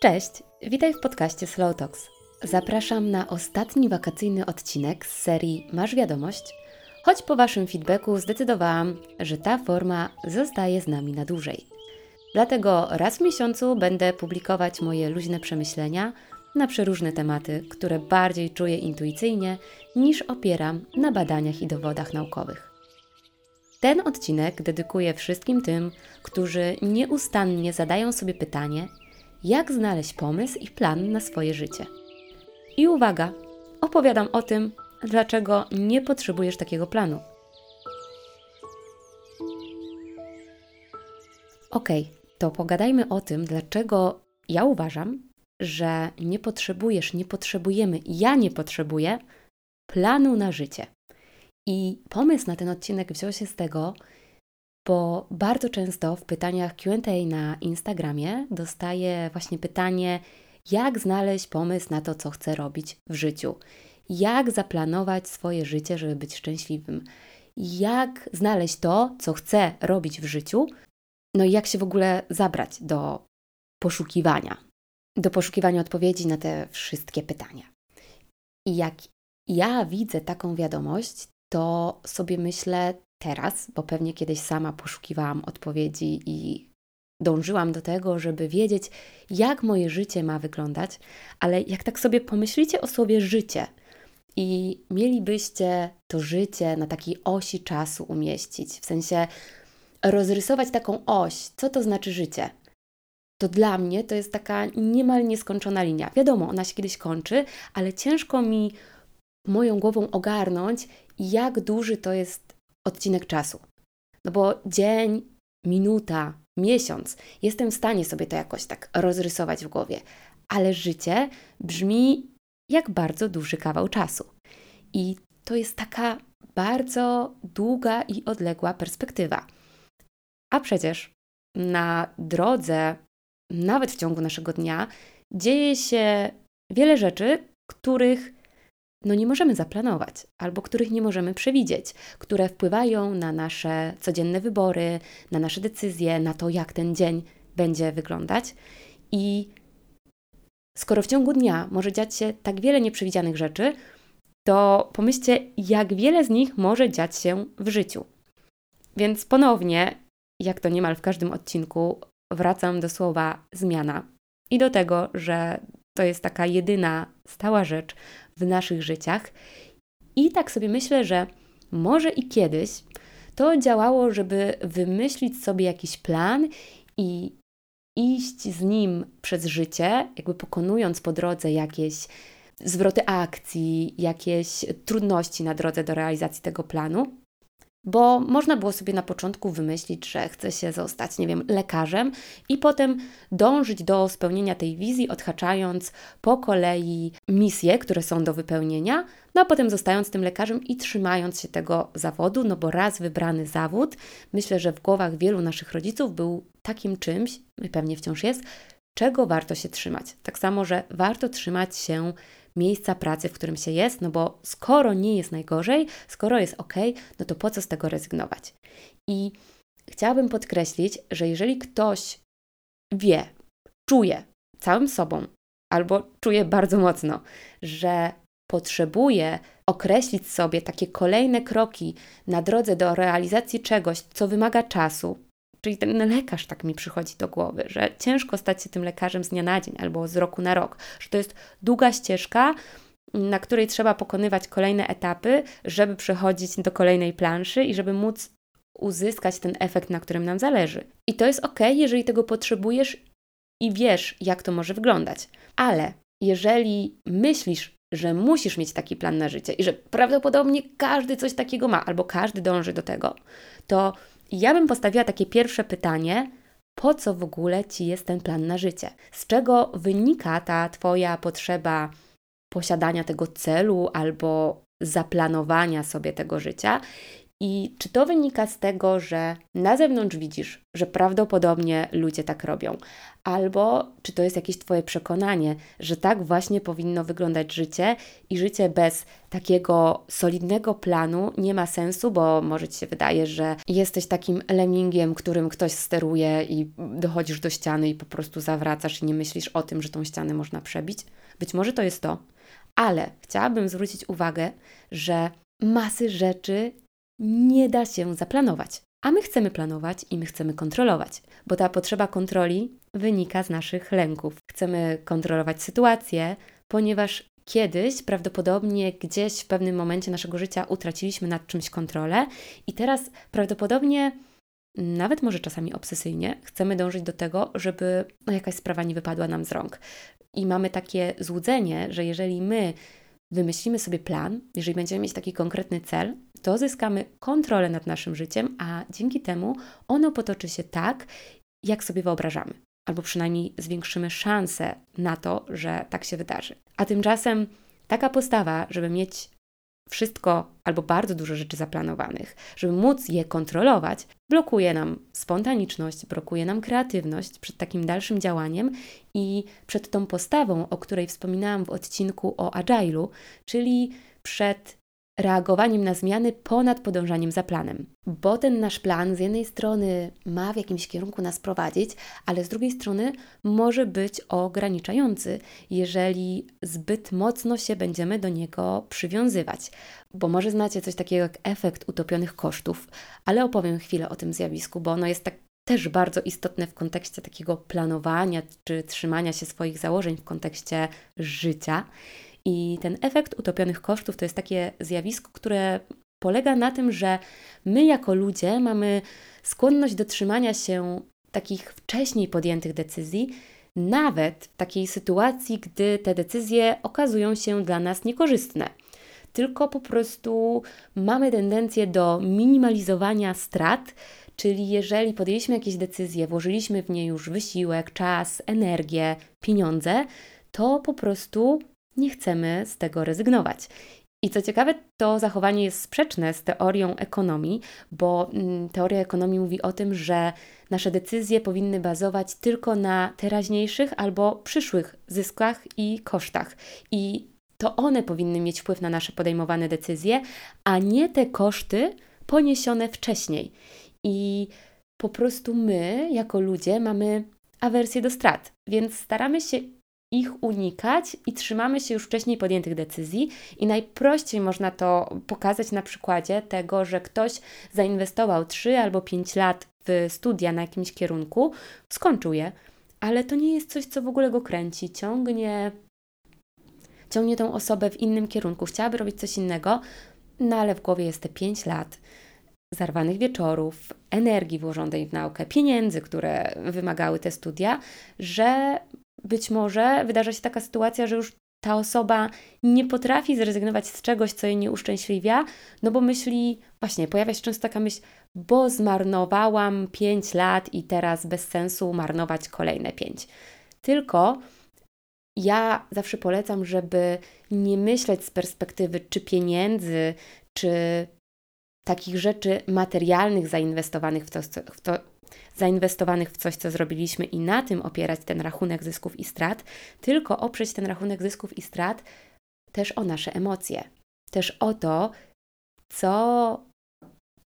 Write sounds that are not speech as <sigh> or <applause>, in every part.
Cześć, witaj w podcaście Slow Talks. Zapraszam na ostatni wakacyjny odcinek z serii Masz wiadomość, choć po Waszym feedbacku zdecydowałam, że ta forma zostaje z nami na dłużej. Dlatego raz w miesiącu będę publikować moje luźne przemyślenia na przeróżne tematy, które bardziej czuję intuicyjnie niż opieram na badaniach i dowodach naukowych. Ten odcinek dedykuję wszystkim tym, którzy nieustannie zadają sobie pytanie, jak znaleźć pomysł i plan na swoje życie. I uwaga, opowiadam o tym, dlaczego nie potrzebujesz takiego planu. Ok, to pogadajmy o tym, dlaczego ja uważam, że nie potrzebujesz, nie potrzebujemy, ja nie potrzebuję planu na życie. I pomysł na ten odcinek wziął się z tego, bo bardzo często w pytaniach QA na Instagramie dostaję właśnie pytanie, jak znaleźć pomysł na to, co chcę robić w życiu, jak zaplanować swoje życie, żeby być szczęśliwym, jak znaleźć to, co chcę robić w życiu, no i jak się w ogóle zabrać do poszukiwania, do poszukiwania odpowiedzi na te wszystkie pytania. I jak ja widzę taką wiadomość, to sobie myślę teraz, bo pewnie kiedyś sama poszukiwałam odpowiedzi i dążyłam do tego, żeby wiedzieć, jak moje życie ma wyglądać, ale jak tak sobie pomyślicie o słowie życie i mielibyście to życie na takiej osi czasu umieścić, w sensie rozrysować taką oś, co to znaczy życie, to dla mnie to jest taka niemal nieskończona linia. Wiadomo, ona się kiedyś kończy, ale ciężko mi moją głową ogarnąć, jak duży to jest odcinek czasu. No bo dzień, minuta, miesiąc, jestem w stanie sobie to jakoś tak rozrysować w głowie, ale życie brzmi jak bardzo duży kawał czasu. I to jest taka bardzo długa i odległa perspektywa. A przecież na drodze, nawet w ciągu naszego dnia, dzieje się wiele rzeczy, których no nie możemy zaplanować, albo których nie możemy przewidzieć, które wpływają na nasze codzienne wybory, na nasze decyzje, na to, jak ten dzień będzie wyglądać. I skoro w ciągu dnia może dziać się tak wiele nieprzewidzianych rzeczy, to pomyślcie, jak wiele z nich może dziać się w życiu. Więc ponownie, jak to niemal w każdym odcinku, wracam do słowa zmiana i do tego, że to jest taka jedyna stała rzecz w naszych życiach. I tak sobie myślę, że może i kiedyś to działało, żeby wymyślić sobie jakiś plan i iść z nim przez życie, jakby pokonując po drodze jakieś zwroty akcji, jakieś trudności na drodze do realizacji tego planu. Bo można było sobie na początku wymyślić, że chce się zostać, nie wiem, lekarzem i potem dążyć do spełnienia tej wizji, odhaczając po kolei misje, które są do wypełnienia, no a potem zostając tym lekarzem i trzymając się tego zawodu, no bo raz wybrany zawód, myślę, że w głowach wielu naszych rodziców był takim czymś, pewnie wciąż jest, czego warto się trzymać. Tak samo, że warto trzymać się miejsca pracy, w którym się jest, no bo skoro nie jest najgorzej, skoro jest ok, no to po co z tego rezygnować? I chciałabym podkreślić, że jeżeli ktoś wie, czuje całym sobą, albo czuje bardzo mocno, że potrzebuje określić sobie takie kolejne kroki na drodze do realizacji czegoś, co wymaga czasu, Czyli ten lekarz tak mi przychodzi do głowy, że ciężko stać się tym lekarzem z dnia na dzień albo z roku na rok, że to jest długa ścieżka, na której trzeba pokonywać kolejne etapy, żeby przechodzić do kolejnej planszy i żeby móc uzyskać ten efekt, na którym nam zależy. I to jest ok, jeżeli tego potrzebujesz i wiesz, jak to może wyglądać. Ale jeżeli myślisz, że musisz mieć taki plan na życie i że prawdopodobnie każdy coś takiego ma, albo każdy dąży do tego, to ja bym postawiła takie pierwsze pytanie: po co w ogóle ci jest ten plan na życie? Z czego wynika ta Twoja potrzeba posiadania tego celu albo zaplanowania sobie tego życia? I czy to wynika z tego, że na zewnątrz widzisz, że prawdopodobnie ludzie tak robią, albo czy to jest jakieś Twoje przekonanie, że tak właśnie powinno wyglądać życie i życie bez takiego solidnego planu nie ma sensu, bo może Ci się wydaje, że jesteś takim lemmingiem, którym ktoś steruje i dochodzisz do ściany i po prostu zawracasz i nie myślisz o tym, że tą ścianę można przebić. Być może to jest to, ale chciałabym zwrócić uwagę, że masy rzeczy nie da się zaplanować. A my chcemy planować i my chcemy kontrolować, bo ta potrzeba kontroli wynika z naszych lęków. Chcemy kontrolować sytuację, ponieważ kiedyś prawdopodobnie gdzieś w pewnym momencie naszego życia utraciliśmy nad czymś kontrolę i teraz prawdopodobnie nawet może czasami obsesyjnie, chcemy dążyć do tego, żeby no, jakaś sprawa nie wypadła nam z rąk. I mamy takie złudzenie, że jeżeli my wymyślimy sobie plan, jeżeli będziemy mieć taki konkretny cel, to zyskamy kontrolę nad naszym życiem, a dzięki temu ono potoczy się tak, jak sobie wyobrażamy, albo przynajmniej zwiększymy szanse na to, że tak się wydarzy. A tymczasem taka postawa, żeby mieć wszystko albo bardzo dużo rzeczy zaplanowanych, żeby móc je kontrolować, blokuje nam spontaniczność, blokuje nam kreatywność przed takim dalszym działaniem i przed tą postawą, o której wspominałam w odcinku o Agile'u, czyli przed reagowaniem na zmiany ponad podążaniem za planem. Bo ten nasz plan z jednej strony ma w jakimś kierunku nas prowadzić, ale z drugiej strony może być ograniczający, jeżeli zbyt mocno się będziemy do niego przywiązywać. Bo może znacie coś takiego jak efekt utopionych kosztów, ale opowiem chwilę o tym zjawisku, bo ono jest tak też bardzo istotne w kontekście takiego planowania czy trzymania się swoich założeń w kontekście życia. I ten efekt utopionych kosztów to jest takie zjawisko, które polega na tym, że my jako ludzie mamy skłonność do trzymania się takich wcześniej podjętych decyzji, nawet w takiej sytuacji, gdy te decyzje okazują się dla nas niekorzystne. Tylko po prostu mamy tendencję do minimalizowania strat, czyli jeżeli podjęliśmy jakieś decyzje, włożyliśmy w nie już wysiłek, czas, energię, pieniądze, to po prostu nie chcemy z tego rezygnować. I co ciekawe, to zachowanie jest sprzeczne z teorią ekonomii, bo mm, teoria ekonomii mówi o tym, że nasze decyzje powinny bazować tylko na teraźniejszych albo przyszłych zyskach i kosztach. I to one powinny mieć wpływ na nasze podejmowane decyzje, a nie te koszty poniesione wcześniej. I po prostu my, jako ludzie, mamy awersję do strat, więc staramy się ich unikać i trzymamy się już wcześniej podjętych decyzji. I najprościej można to pokazać na przykładzie tego, że ktoś zainwestował 3 albo 5 lat w studia na jakimś kierunku, skończył je, ale to nie jest coś, co w ogóle go kręci, ciągnie, ciągnie tą osobę w innym kierunku, chciałaby robić coś innego, no ale w głowie jest te 5 lat zarwanych wieczorów, energii włożonej w naukę, pieniędzy, które wymagały te studia, że być może wydarza się taka sytuacja, że już ta osoba nie potrafi zrezygnować z czegoś, co jej nie uszczęśliwia, no bo myśli, właśnie pojawia się często taka myśl, bo zmarnowałam 5 lat i teraz bez sensu marnować kolejne 5. Tylko ja zawsze polecam, żeby nie myśleć z perspektywy czy pieniędzy, czy takich rzeczy materialnych zainwestowanych w to, w to zainwestowanych w coś, co zrobiliśmy i na tym opierać ten rachunek zysków i strat, tylko oprzeć ten rachunek zysków i strat też o nasze emocje, też o to, co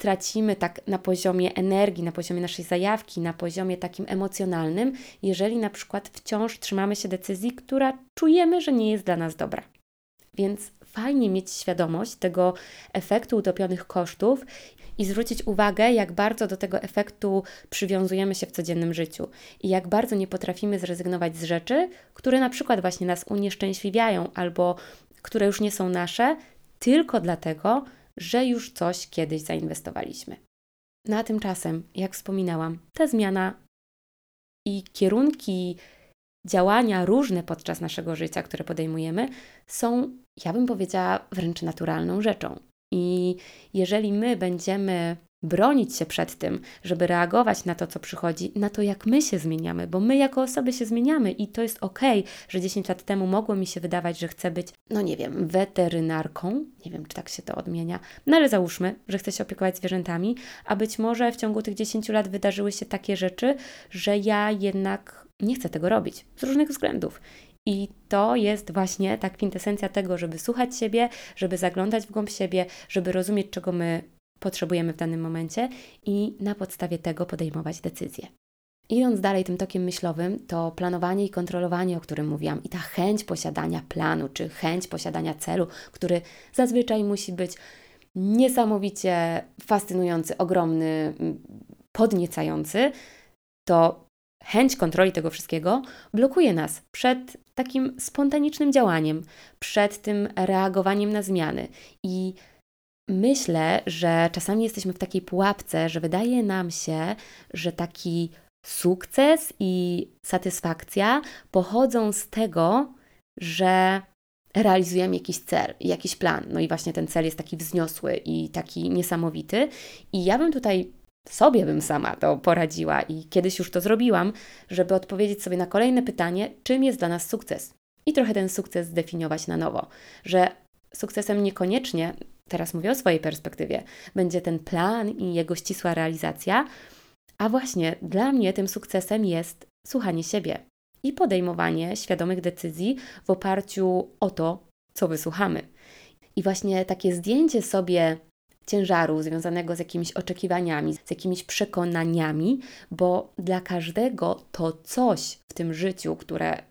tracimy tak na poziomie energii, na poziomie naszej zajawki, na poziomie takim emocjonalnym, jeżeli na przykład wciąż trzymamy się decyzji, która czujemy, że nie jest dla nas dobra. Więc fajnie mieć świadomość tego efektu utopionych kosztów i zwrócić uwagę, jak bardzo do tego efektu przywiązujemy się w codziennym życiu i jak bardzo nie potrafimy zrezygnować z rzeczy, które na przykład właśnie nas unieszczęśliwiają albo które już nie są nasze, tylko dlatego, że już coś kiedyś zainwestowaliśmy. No a tymczasem, jak wspominałam, ta zmiana i kierunki działania różne podczas naszego życia, które podejmujemy, są, ja bym powiedziała, wręcz naturalną rzeczą. I jeżeli my będziemy bronić się przed tym, żeby reagować na to, co przychodzi, na to, jak my się zmieniamy, bo my jako osoby się zmieniamy i to jest ok, że 10 lat temu mogło mi się wydawać, że chcę być, no nie wiem, weterynarką, nie wiem, czy tak się to odmienia, no ale załóżmy, że chcę się opiekować zwierzętami, a być może w ciągu tych 10 lat wydarzyły się takie rzeczy, że ja jednak nie chcę tego robić z różnych względów. I to jest właśnie ta kwintesencja tego, żeby słuchać siebie, żeby zaglądać w głąb siebie, żeby rozumieć, czego my potrzebujemy w danym momencie i na podstawie tego podejmować decyzje. Idąc dalej tym tokiem myślowym, to planowanie i kontrolowanie, o którym mówiłam, i ta chęć posiadania planu, czy chęć posiadania celu, który zazwyczaj musi być niesamowicie fascynujący, ogromny, podniecający, to chęć kontroli tego wszystkiego blokuje nas przed takim spontanicznym działaniem, przed tym reagowaniem na zmiany. I myślę, że czasami jesteśmy w takiej pułapce, że wydaje nam się, że taki sukces i satysfakcja pochodzą z tego, że realizujemy jakiś cel, jakiś plan. No i właśnie ten cel jest taki wzniosły i taki niesamowity. I ja bym tutaj sobie bym sama to poradziła i kiedyś już to zrobiłam, żeby odpowiedzieć sobie na kolejne pytanie, czym jest dla nas sukces. I trochę ten sukces zdefiniować na nowo, że sukcesem niekoniecznie, teraz mówię o swojej perspektywie, będzie ten plan i jego ścisła realizacja, a właśnie dla mnie tym sukcesem jest słuchanie siebie i podejmowanie świadomych decyzji w oparciu o to, co wysłuchamy. I właśnie takie zdjęcie sobie ciężaru związanego z jakimiś oczekiwaniami, z jakimiś przekonaniami, bo dla każdego to coś w tym życiu, które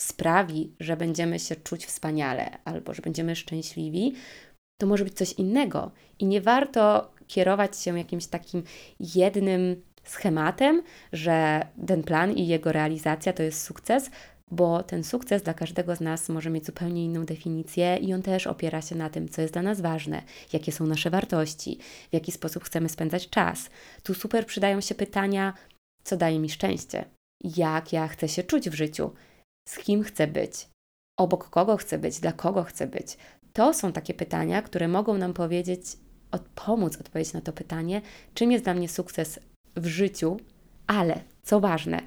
sprawi, że będziemy się czuć wspaniale albo że będziemy szczęśliwi, to może być coś innego. I nie warto kierować się jakimś takim jednym schematem, że ten plan i jego realizacja to jest sukces, bo ten sukces dla każdego z nas może mieć zupełnie inną definicję i on też opiera się na tym, co jest dla nas ważne, jakie są nasze wartości, w jaki sposób chcemy spędzać czas. Tu super przydają się pytania, co daje mi szczęście, jak ja chcę się czuć w życiu, z kim chcę być, obok kogo chcę być, dla kogo chcę być. To są takie pytania, które mogą nam powiedzieć, od, pomóc odpowiedzieć na to pytanie, czym jest dla mnie sukces w życiu, ale co ważne,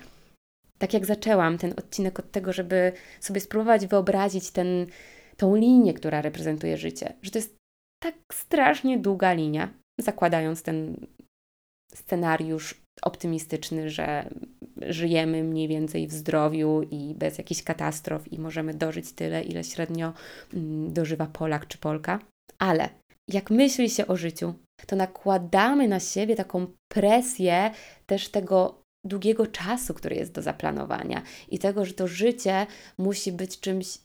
tak jak zaczęłam ten odcinek od tego, żeby sobie spróbować wyobrazić ten, tą linię, która reprezentuje życie, że to jest tak strasznie długa linia, zakładając ten scenariusz optymistyczny, że żyjemy mniej więcej w zdrowiu i bez jakichś katastrof i możemy dożyć tyle, ile średnio mm, dożywa Polak czy Polka. Ale jak myśli się o życiu, to nakładamy na siebie taką presję też tego długiego czasu, który jest do zaplanowania i tego, że to życie musi być czymś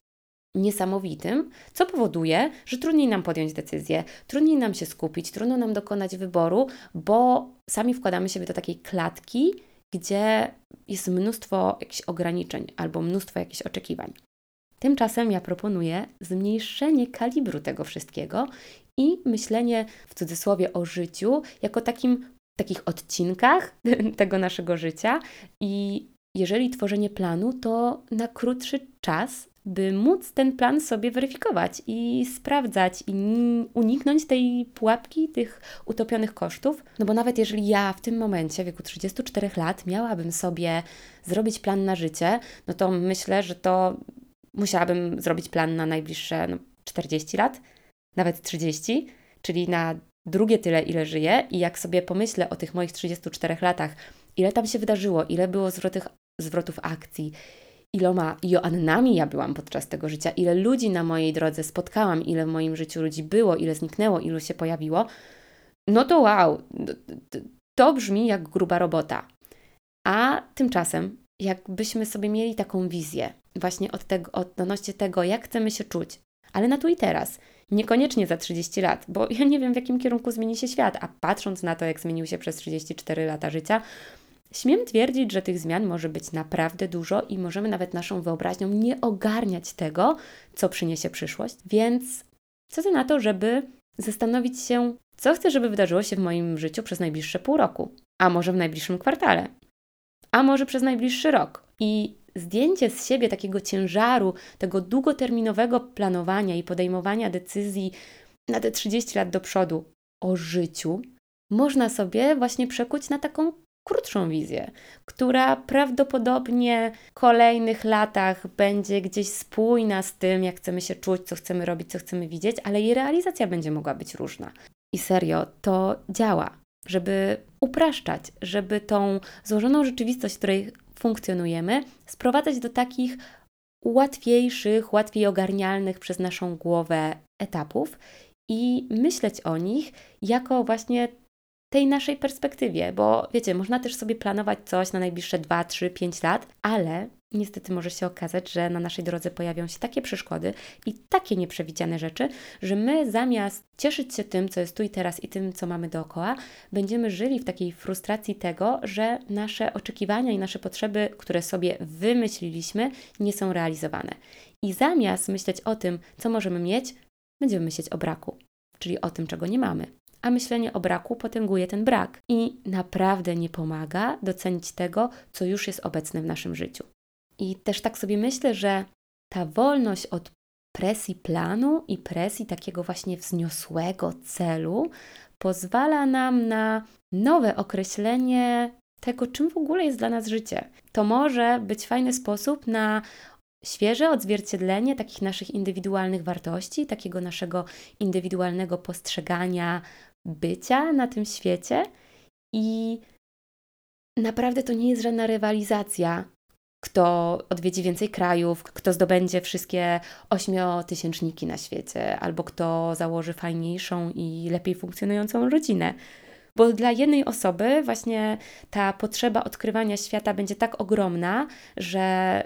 niesamowitym, co powoduje, że trudniej nam podjąć decyzję, trudniej nam się skupić, trudno nam dokonać wyboru, bo sami wkładamy siebie do takiej klatki, gdzie jest mnóstwo jakichś ograniczeń albo mnóstwo jakichś oczekiwań. Tymczasem ja proponuję zmniejszenie kalibru tego wszystkiego i myślenie w cudzysłowie o życiu jako takim takich odcinkach <laughs> tego naszego życia i jeżeli tworzenie planu, to na krótszy czas, by móc ten plan sobie weryfikować i sprawdzać i uniknąć tej pułapki, tych utopionych kosztów. No bo nawet jeżeli ja w tym momencie, w wieku 34 lat, miałabym sobie zrobić plan na życie, no to myślę, że to musiałabym zrobić plan na najbliższe no, 40 lat, nawet 30, czyli na drugie tyle, ile żyję i jak sobie pomyślę o tych moich 34 latach, ile tam się wydarzyło, ile było zwrotych, zwrotów akcji, iloma Joannami ja byłam podczas tego życia, ile ludzi na mojej drodze spotkałam, ile w moim życiu ludzi było, ile zniknęło, ilu się pojawiło, no to wow, to brzmi jak gruba robota. A tymczasem, jakbyśmy sobie mieli taką wizję właśnie od tego, odnośnie tego, jak chcemy się czuć, ale na tu i teraz, Niekoniecznie za 30 lat, bo ja nie wiem, w jakim kierunku zmieni się świat, a patrząc na to, jak zmienił się przez 34 lata życia, śmiem twierdzić, że tych zmian może być naprawdę dużo i możemy nawet naszą wyobraźnią nie ogarniać tego, co przyniesie przyszłość. Więc co ty na to, żeby zastanowić się, co chcę, żeby wydarzyło się w moim życiu przez najbliższe pół roku, a może w najbliższym kwartale, a może przez najbliższy rok. I zdjęcie z siebie takiego ciężaru, tego długoterminowego planowania i podejmowania decyzji na te 30 lat do przodu o życiu, można sobie właśnie przekuć na taką krótszą wizję, która prawdopodobnie w kolejnych latach będzie gdzieś spójna z tym, jak chcemy się czuć, co chcemy robić, co chcemy widzieć, ale jej realizacja będzie mogła być różna. I serio, to działa, żeby upraszczać, żeby tą złożoną rzeczywistość, której funkcjonujemy, sprowadzać do takich łatwiejszych, łatwiej ogarnialnych przez naszą głowę etapów i myśleć o nich jako właśnie tej naszej perspektywie, bo wiecie, można też sobie planować coś na najbliższe 2, 3, 5 lat, ale niestety może się okazać, że na naszej drodze pojawią się takie przeszkody i takie nieprzewidziane rzeczy, że my zamiast cieszyć się tym, co jest tu i teraz i tym, co mamy dookoła, będziemy żyli w takiej frustracji tego, że nasze oczekiwania i nasze potrzeby, które sobie wymyśliliśmy, nie są realizowane. I zamiast myśleć o tym, co możemy mieć, będziemy myśleć o braku, czyli o tym, czego nie mamy a myślenie o braku potęguje ten brak i naprawdę nie pomaga docenić tego, co już jest obecne w naszym życiu. I też tak sobie myślę, że ta wolność od presji planu i presji takiego właśnie wzniosłego celu pozwala nam na nowe określenie tego, czym w ogóle jest dla nas życie. To może być fajny sposób na świeże odzwierciedlenie takich naszych indywidualnych wartości, takiego naszego indywidualnego postrzegania bycia na tym świecie i naprawdę to nie jest żadna rywalizacja. Kto odwiedzi więcej krajów, kto zdobędzie wszystkie ośmiotysięczniki na świecie, albo kto założy fajniejszą i lepiej funkcjonującą rodzinę. Bo dla jednej osoby właśnie ta potrzeba odkrywania świata będzie tak ogromna, że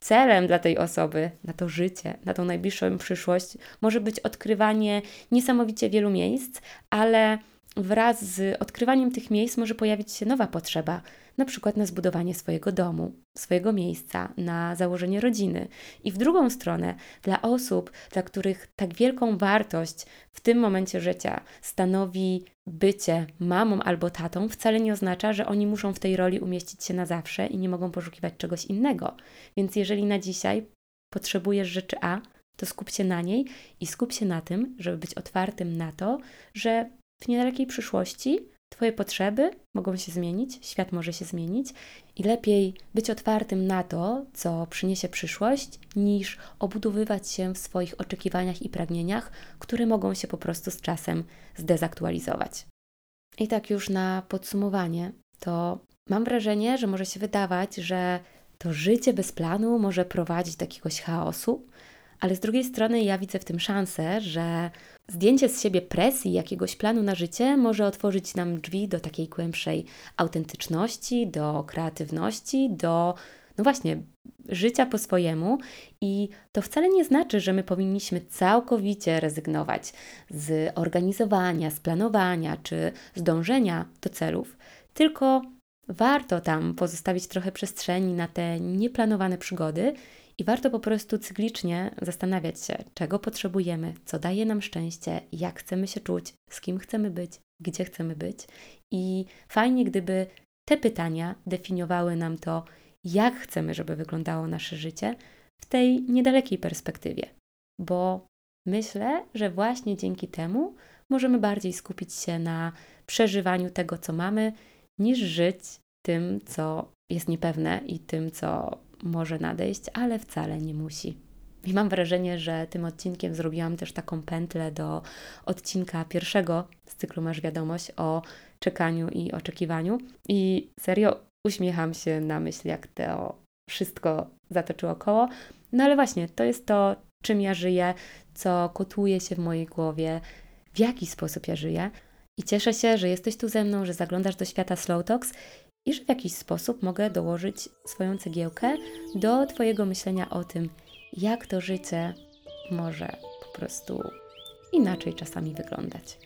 celem dla tej osoby, na to życie, na tą najbliższą przyszłość, może być odkrywanie niesamowicie wielu miejsc, ale wraz z odkrywaniem tych miejsc może pojawić się nowa potrzeba, na przykład na zbudowanie swojego domu, swojego miejsca, na założenie rodziny. I w drugą stronę, dla osób, dla których tak wielką wartość w tym momencie życia stanowi bycie mamą albo tatą, wcale nie oznacza, że oni muszą w tej roli umieścić się na zawsze i nie mogą poszukiwać czegoś innego. Więc jeżeli na dzisiaj potrzebujesz rzeczy A, to skup się na niej i skup się na tym, żeby być otwartym na to, że w niedalekiej przyszłości Twoje potrzeby mogą się zmienić, świat może się zmienić i lepiej być otwartym na to, co przyniesie przyszłość, niż obudowywać się w swoich oczekiwaniach i pragnieniach, które mogą się po prostu z czasem zdezaktualizować. I tak już na podsumowanie, to mam wrażenie, że może się wydawać, że to życie bez planu może prowadzić do jakiegoś chaosu, ale z drugiej strony ja widzę w tym szansę, że zdjęcie z siebie presji jakiegoś planu na życie może otworzyć nam drzwi do takiej głębszej autentyczności, do kreatywności, do no właśnie, życia po swojemu. I to wcale nie znaczy, że my powinniśmy całkowicie rezygnować z organizowania, z planowania czy z dążenia do celów, tylko warto tam pozostawić trochę przestrzeni na te nieplanowane przygody i warto po prostu cyklicznie zastanawiać się, czego potrzebujemy, co daje nam szczęście, jak chcemy się czuć, z kim chcemy być, gdzie chcemy być. I fajnie, gdyby te pytania definiowały nam to, jak chcemy, żeby wyglądało nasze życie w tej niedalekiej perspektywie. Bo myślę, że właśnie dzięki temu możemy bardziej skupić się na przeżywaniu tego, co mamy, niż żyć tym, co jest niepewne i tym, co może nadejść, ale wcale nie musi. I mam wrażenie, że tym odcinkiem zrobiłam też taką pętlę do odcinka pierwszego z cyklu Masz Wiadomość o czekaniu i oczekiwaniu. I serio uśmiecham się na myśl, jak to wszystko zatoczyło koło. No ale właśnie, to jest to, czym ja żyję, co kotuje się w mojej głowie, w jaki sposób ja żyję. I cieszę się, że jesteś tu ze mną, że zaglądasz do świata Slow Talks i że w jakiś sposób mogę dołożyć swoją cegiełkę do Twojego myślenia o tym, jak to życie może po prostu inaczej czasami wyglądać.